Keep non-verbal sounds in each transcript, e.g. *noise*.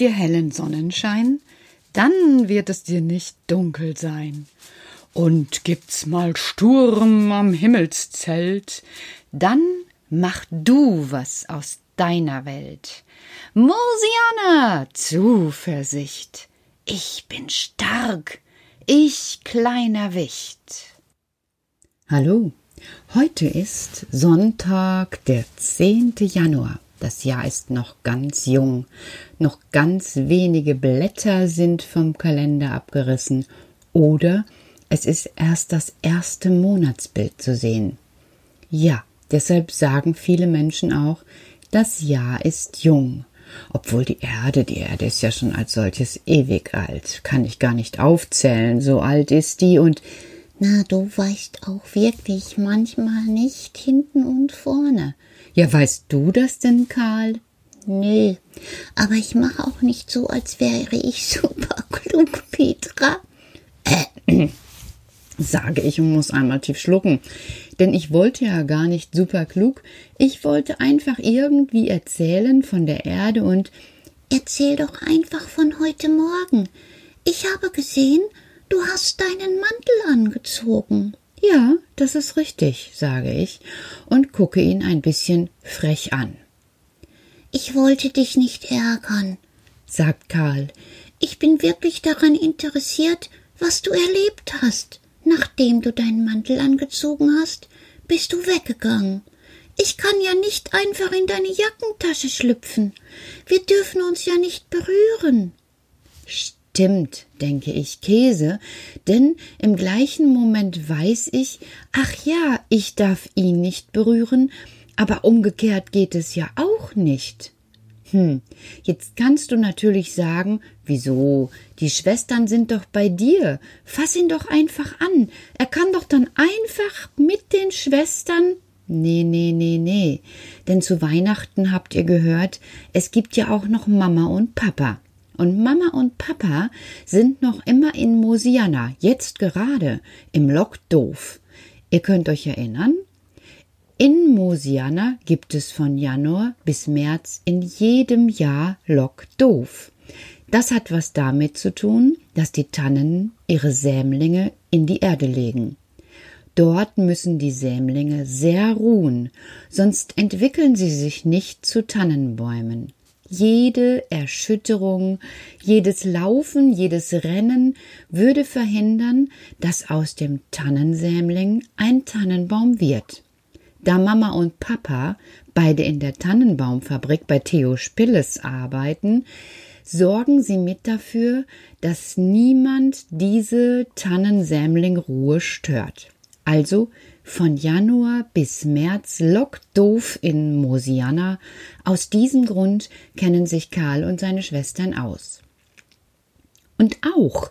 dir hellen Sonnenschein, dann wird es dir nicht dunkel sein. Und gibt's mal Sturm am Himmelszelt, dann mach du was aus deiner Welt. Mosiana, Zuversicht, ich bin stark, ich kleiner Wicht. Hallo, heute ist Sonntag, der 10. Januar. Das Jahr ist noch ganz jung, noch ganz wenige Blätter sind vom Kalender abgerissen oder es ist erst das erste Monatsbild zu sehen. Ja, deshalb sagen viele Menschen auch, das Jahr ist jung. Obwohl die Erde, die Erde ist ja schon als solches ewig alt, kann ich gar nicht aufzählen, so alt ist die und na, du weißt auch wirklich manchmal nicht hinten und vorne. Ja, weißt du das denn, Karl? Nö, aber ich mache auch nicht so, als wäre ich *laughs* super klug, Petra. Äh, *clears throat* sage ich und muss einmal tief schlucken. Denn ich wollte ja gar nicht super klug, ich wollte einfach irgendwie erzählen von der Erde und Erzähl doch einfach von heute Morgen. Ich habe gesehen, du hast deinen Mantel angezogen. Ja, das ist richtig, sage ich und gucke ihn ein bisschen frech an. Ich wollte dich nicht ärgern, sagt Karl. Ich bin wirklich daran interessiert, was du erlebt hast. Nachdem du deinen Mantel angezogen hast, bist du weggegangen. Ich kann ja nicht einfach in deine Jackentasche schlüpfen. Wir dürfen uns ja nicht berühren stimmt, denke ich, Käse, denn im gleichen Moment weiß ich, ach ja, ich darf ihn nicht berühren, aber umgekehrt geht es ja auch nicht. Hm, jetzt kannst du natürlich sagen, wieso? Die Schwestern sind doch bei dir. Fass ihn doch einfach an. Er kann doch dann einfach mit den Schwestern. Nee, nee, nee, nee. Denn zu Weihnachten habt ihr gehört, es gibt ja auch noch Mama und Papa. Und Mama und Papa sind noch immer in Mosiana, jetzt gerade im Lok Doof. Ihr könnt euch erinnern? In Mosiana gibt es von Januar bis März in jedem Jahr Lok Doof. Das hat was damit zu tun, dass die Tannen ihre Sämlinge in die Erde legen. Dort müssen die Sämlinge sehr ruhen, sonst entwickeln sie sich nicht zu Tannenbäumen. Jede Erschütterung, jedes Laufen, jedes Rennen würde verhindern, dass aus dem Tannensämling ein Tannenbaum wird. Da Mama und Papa beide in der Tannenbaumfabrik bei Theo Spilles arbeiten, sorgen sie mit dafür, dass niemand diese Tannensämlingruhe stört. Also von Januar bis März lockt doof in Mosiana. Aus diesem Grund kennen sich Karl und seine Schwestern aus. Und auch,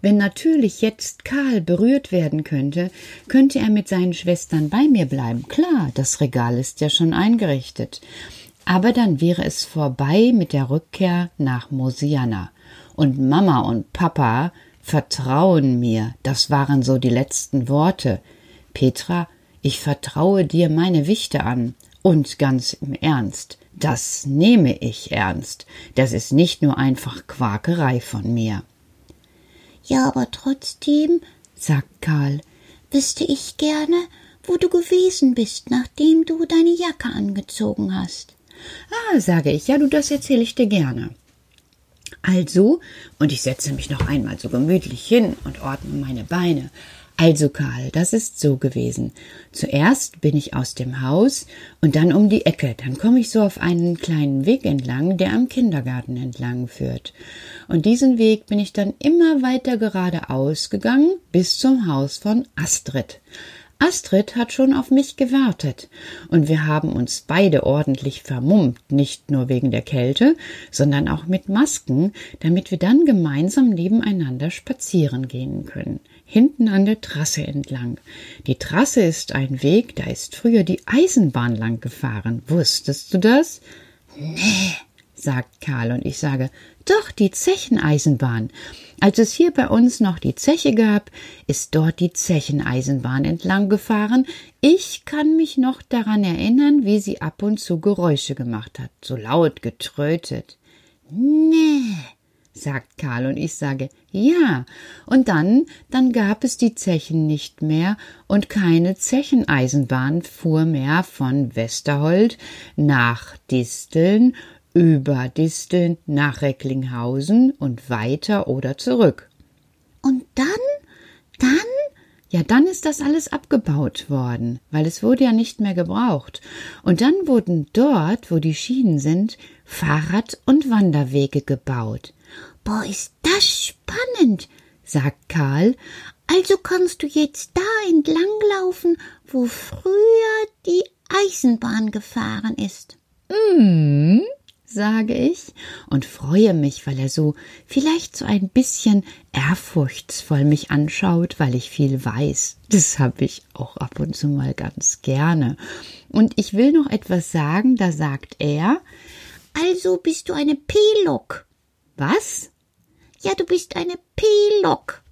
wenn natürlich jetzt Karl berührt werden könnte, könnte er mit seinen Schwestern bei mir bleiben. Klar, das Regal ist ja schon eingerichtet. Aber dann wäre es vorbei mit der Rückkehr nach Mosiana. Und Mama und Papa vertrauen mir, das waren so die letzten Worte. Petra, ich vertraue dir meine Wichte an. Und ganz im Ernst, das nehme ich ernst. Das ist nicht nur einfach Quakerei von mir. Ja, aber trotzdem, sagt Karl, wüsste ich gerne, wo du gewesen bist, nachdem du deine Jacke angezogen hast. Ah, sage ich, ja, du, das erzähle ich dir gerne. Also, und ich setze mich noch einmal so gemütlich hin und ordne meine Beine. Also Karl, das ist so gewesen. Zuerst bin ich aus dem Haus und dann um die Ecke. Dann komme ich so auf einen kleinen Weg entlang, der am Kindergarten entlang führt. Und diesen Weg bin ich dann immer weiter geradeaus gegangen bis zum Haus von Astrid. Astrid hat schon auf mich gewartet, und wir haben uns beide ordentlich vermummt, nicht nur wegen der Kälte, sondern auch mit Masken, damit wir dann gemeinsam nebeneinander spazieren gehen können hinten an der Trasse entlang. Die Trasse ist ein Weg, da ist früher die Eisenbahn lang gefahren. Wusstest du das? Nee, sagt Karl und ich sage, doch, die Zecheneisenbahn. Als es hier bei uns noch die Zeche gab, ist dort die Zecheneisenbahn entlang gefahren. Ich kann mich noch daran erinnern, wie sie ab und zu Geräusche gemacht hat, so laut getrötet. Nee, sagt Karl und ich sage ja. Und dann, dann gab es die Zechen nicht mehr und keine Zecheneisenbahn fuhr mehr von Westerhold nach Disteln, über Disteln nach Recklinghausen und weiter oder zurück. Und dann, dann ja, dann ist das alles abgebaut worden, weil es wurde ja nicht mehr gebraucht. Und dann wurden dort, wo die Schienen sind, Fahrrad- und Wanderwege gebaut. Boah, ist das spannend, sagt Karl. Also kannst du jetzt da entlanglaufen, wo früher die Eisenbahn gefahren ist. Mm, sage ich und freue mich, weil er so vielleicht so ein bisschen ehrfurchtsvoll mich anschaut, weil ich viel weiß. Das habe ich auch ab und zu mal ganz gerne. Und ich will noch etwas sagen, da sagt er, also bist du eine P-Lok. Was? Ja, du bist eine P-Lok.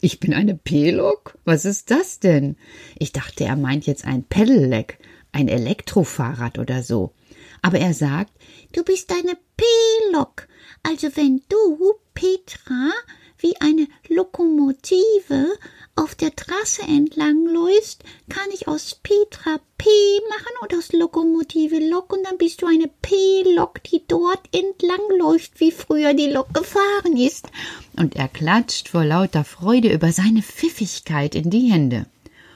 Ich bin eine P-Lok? Was ist das denn? Ich dachte, er meint jetzt ein Pedelec, ein Elektrofahrrad oder so. Aber er sagt, du bist eine P-Lok. Also wenn du, Petra, wie eine Lokomotive auf der Trasse entlangläufst, kann ich aus Petra P machen und aus Lokomotive Lok und dann bist du eine P-Lok, die dort entlangläuft, wie früher die Lok gefahren ist. Und er klatscht vor lauter Freude über seine Pfiffigkeit in die Hände.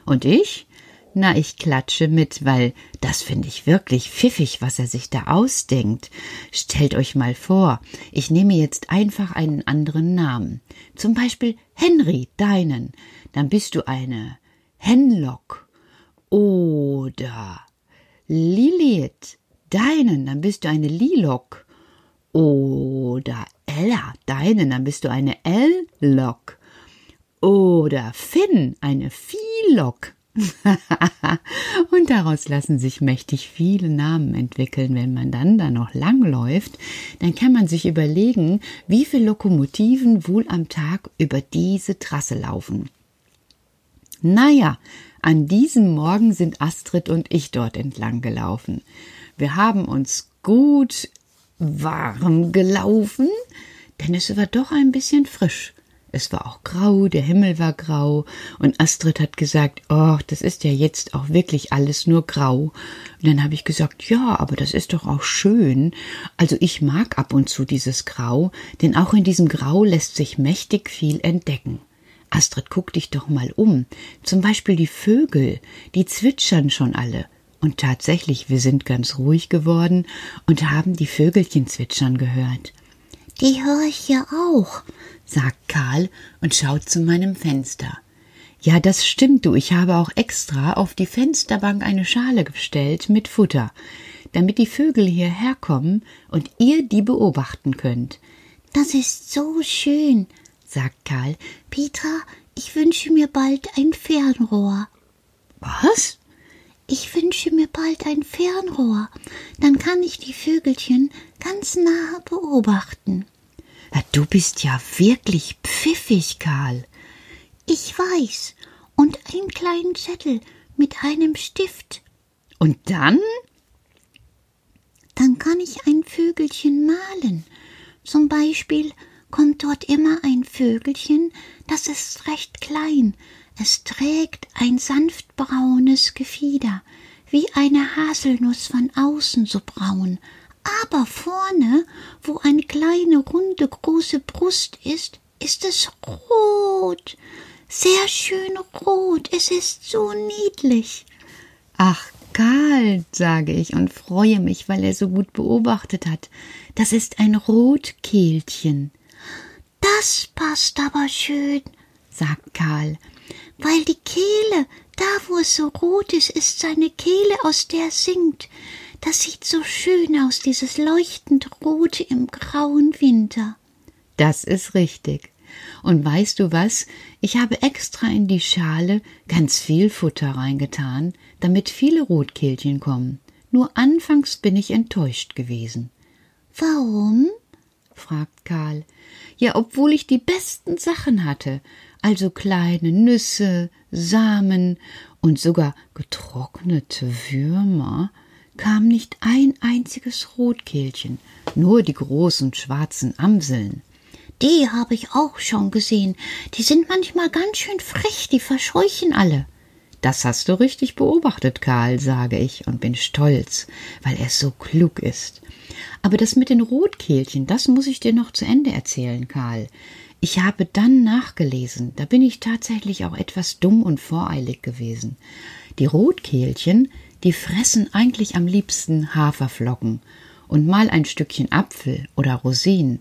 Und ich? Na, ich klatsche mit, weil das finde ich wirklich pfiffig, was er sich da ausdenkt. Stellt euch mal vor, ich nehme jetzt einfach einen anderen Namen. Zum Beispiel Henry, deinen. Dann bist du eine Henlock. Oder Lilith, deinen. Dann bist du eine Lilock. Oder Ella, deinen. Dann bist du eine L-Lock. Oder Finn, eine Viehlock. *laughs* und daraus lassen sich mächtig viele Namen entwickeln. Wenn man dann da noch langläuft, dann kann man sich überlegen, wie viele Lokomotiven wohl am Tag über diese Trasse laufen. Naja, an diesem Morgen sind Astrid und ich dort entlang gelaufen. Wir haben uns gut warm gelaufen, denn es war doch ein bisschen frisch. Es war auch grau, der Himmel war grau, und Astrid hat gesagt, oh, das ist ja jetzt auch wirklich alles nur grau. Und dann habe ich gesagt, ja, aber das ist doch auch schön. Also ich mag ab und zu dieses Grau, denn auch in diesem Grau lässt sich mächtig viel entdecken. Astrid, guck dich doch mal um. Zum Beispiel die Vögel, die zwitschern schon alle. Und tatsächlich, wir sind ganz ruhig geworden und haben die Vögelchen zwitschern gehört. Die höre ich ja auch, sagt Karl und schaut zu meinem Fenster. Ja, das stimmt du. Ich habe auch extra auf die Fensterbank eine Schale gestellt mit Futter, damit die Vögel hierher kommen und ihr die beobachten könnt. Das ist so schön, sagt Karl. Petra, ich wünsche mir bald ein Fernrohr. Was? Ich wünsche mir bald ein Fernrohr. Dann kann ich die Vögelchen ganz nahe beobachten. Du bist ja wirklich pfiffig, Karl. Ich weiß. Und einen kleinen Zettel mit einem Stift. Und dann? Dann kann ich ein Vögelchen malen. Zum Beispiel kommt dort immer ein Vögelchen, das ist recht klein. Es trägt ein sanftbraunes Gefieder, wie eine Haselnuss von außen so braun, aber vorne, wo eine kleine, runde, große Brust ist, ist es rot. Sehr schön rot. Es ist so niedlich. Ach, Karl, sage ich und freue mich, weil er so gut beobachtet hat. Das ist ein Rotkehlchen. Das passt aber schön, sagt Karl, weil die Kehle, da wo es so rot ist, ist seine Kehle, aus der er singt. Das sieht so schön aus, dieses leuchtend Rote im grauen Winter. Das ist richtig. Und weißt du was? Ich habe extra in die Schale ganz viel Futter reingetan, damit viele Rotkehlchen kommen. Nur anfangs bin ich enttäuscht gewesen. Warum? fragt Karl. Ja, obwohl ich die besten Sachen hatte, also kleine Nüsse, Samen und sogar getrocknete Würmer, kam nicht ein einziges Rotkehlchen. nur die großen schwarzen Amseln. Die habe ich auch schon gesehen. Die sind manchmal ganz schön frech, die verscheuchen alle. Das hast du richtig beobachtet, Karl, sage ich und bin stolz, weil er so klug ist. Aber das mit den Rotkehlchen, das muss ich dir noch zu Ende erzählen, Karl. Ich habe dann nachgelesen, da bin ich tatsächlich auch etwas dumm und voreilig gewesen. Die Rotkehlchen, die fressen eigentlich am liebsten Haferflocken und mal ein Stückchen Apfel oder Rosinen,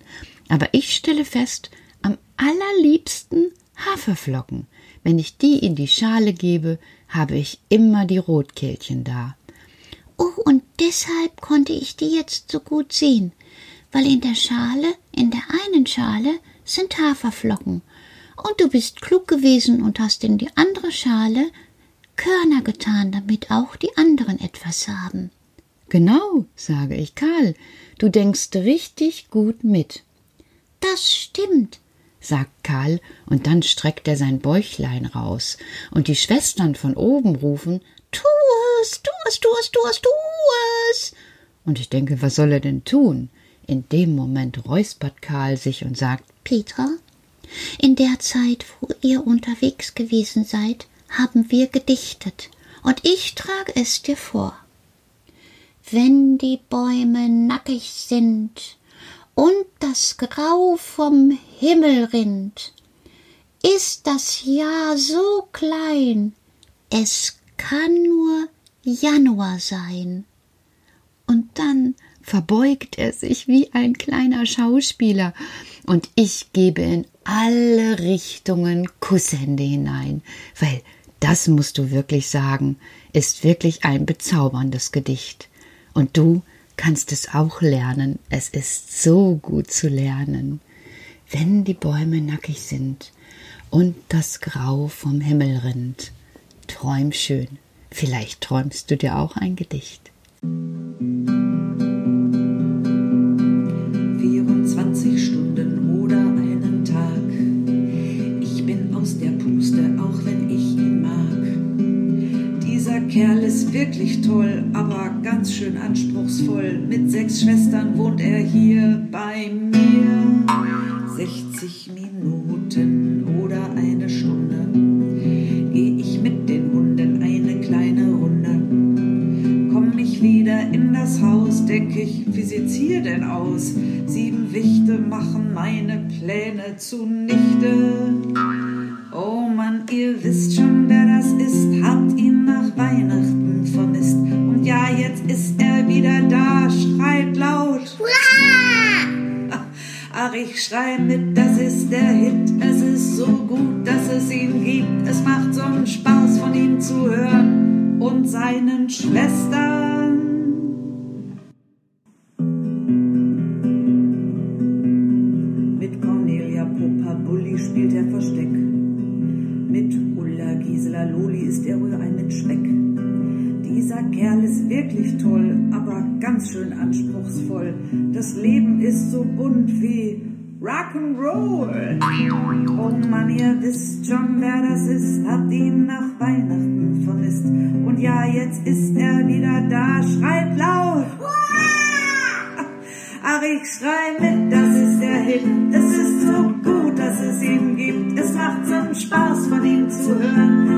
aber ich stelle fest, am allerliebsten Haferflocken. Wenn ich die in die Schale gebe, habe ich immer die Rotkehlchen da. Oh, und deshalb konnte ich die jetzt so gut sehen, weil in der Schale, in der einen Schale sind Haferflocken, und du bist klug gewesen und hast in die andere Schale Körner getan, damit auch die anderen etwas haben. Genau, sage ich, Karl, du denkst richtig gut mit. Das stimmt, sagt Karl, und dann streckt er sein Bäuchlein raus, und die Schwestern von oben rufen Tu es, tu es, tu es, tu es, tu es. Und ich denke, was soll er denn tun? In dem Moment räuspert Karl sich und sagt Petra, in der Zeit, wo ihr unterwegs gewesen seid, haben wir gedichtet, und ich trage es dir vor. Wenn die Bäume nackig sind und das Grau vom Himmel rinnt. Ist das Jahr so klein, es kann nur Januar sein. Und dann verbeugt er sich wie ein kleiner Schauspieler, und ich gebe in alle Richtungen Kusshände hinein, weil das musst du wirklich sagen, ist wirklich ein bezauberndes Gedicht. Und du kannst es auch lernen. Es ist so gut zu lernen. Wenn die Bäume nackig sind und das Grau vom Himmel rinnt, träum schön. Vielleicht träumst du dir auch ein Gedicht. 24 Kerl ist wirklich toll, aber ganz schön anspruchsvoll. Mit sechs Schwestern wohnt er hier bei mir. 60 Minuten Ach, ich schrei mit, das ist der Hit. Es ist so gut, dass es ihn gibt. Es macht so einen Spaß, von ihm zu hören und seinen Schwestern. Dieser Kerl ist wirklich toll, aber ganz schön anspruchsvoll. Das Leben ist so bunt wie Rock'n'Roll. Oh Mann, ihr wisst schon, wer das ist, habt ihn nach Weihnachten vermisst. Und ja, jetzt ist er wieder da, schreit laut. *laughs* Ach, ich schrei mit, das ist der Hit. Es ist so gut, dass es ihn gibt. Es macht so Spaß, von ihm zu hören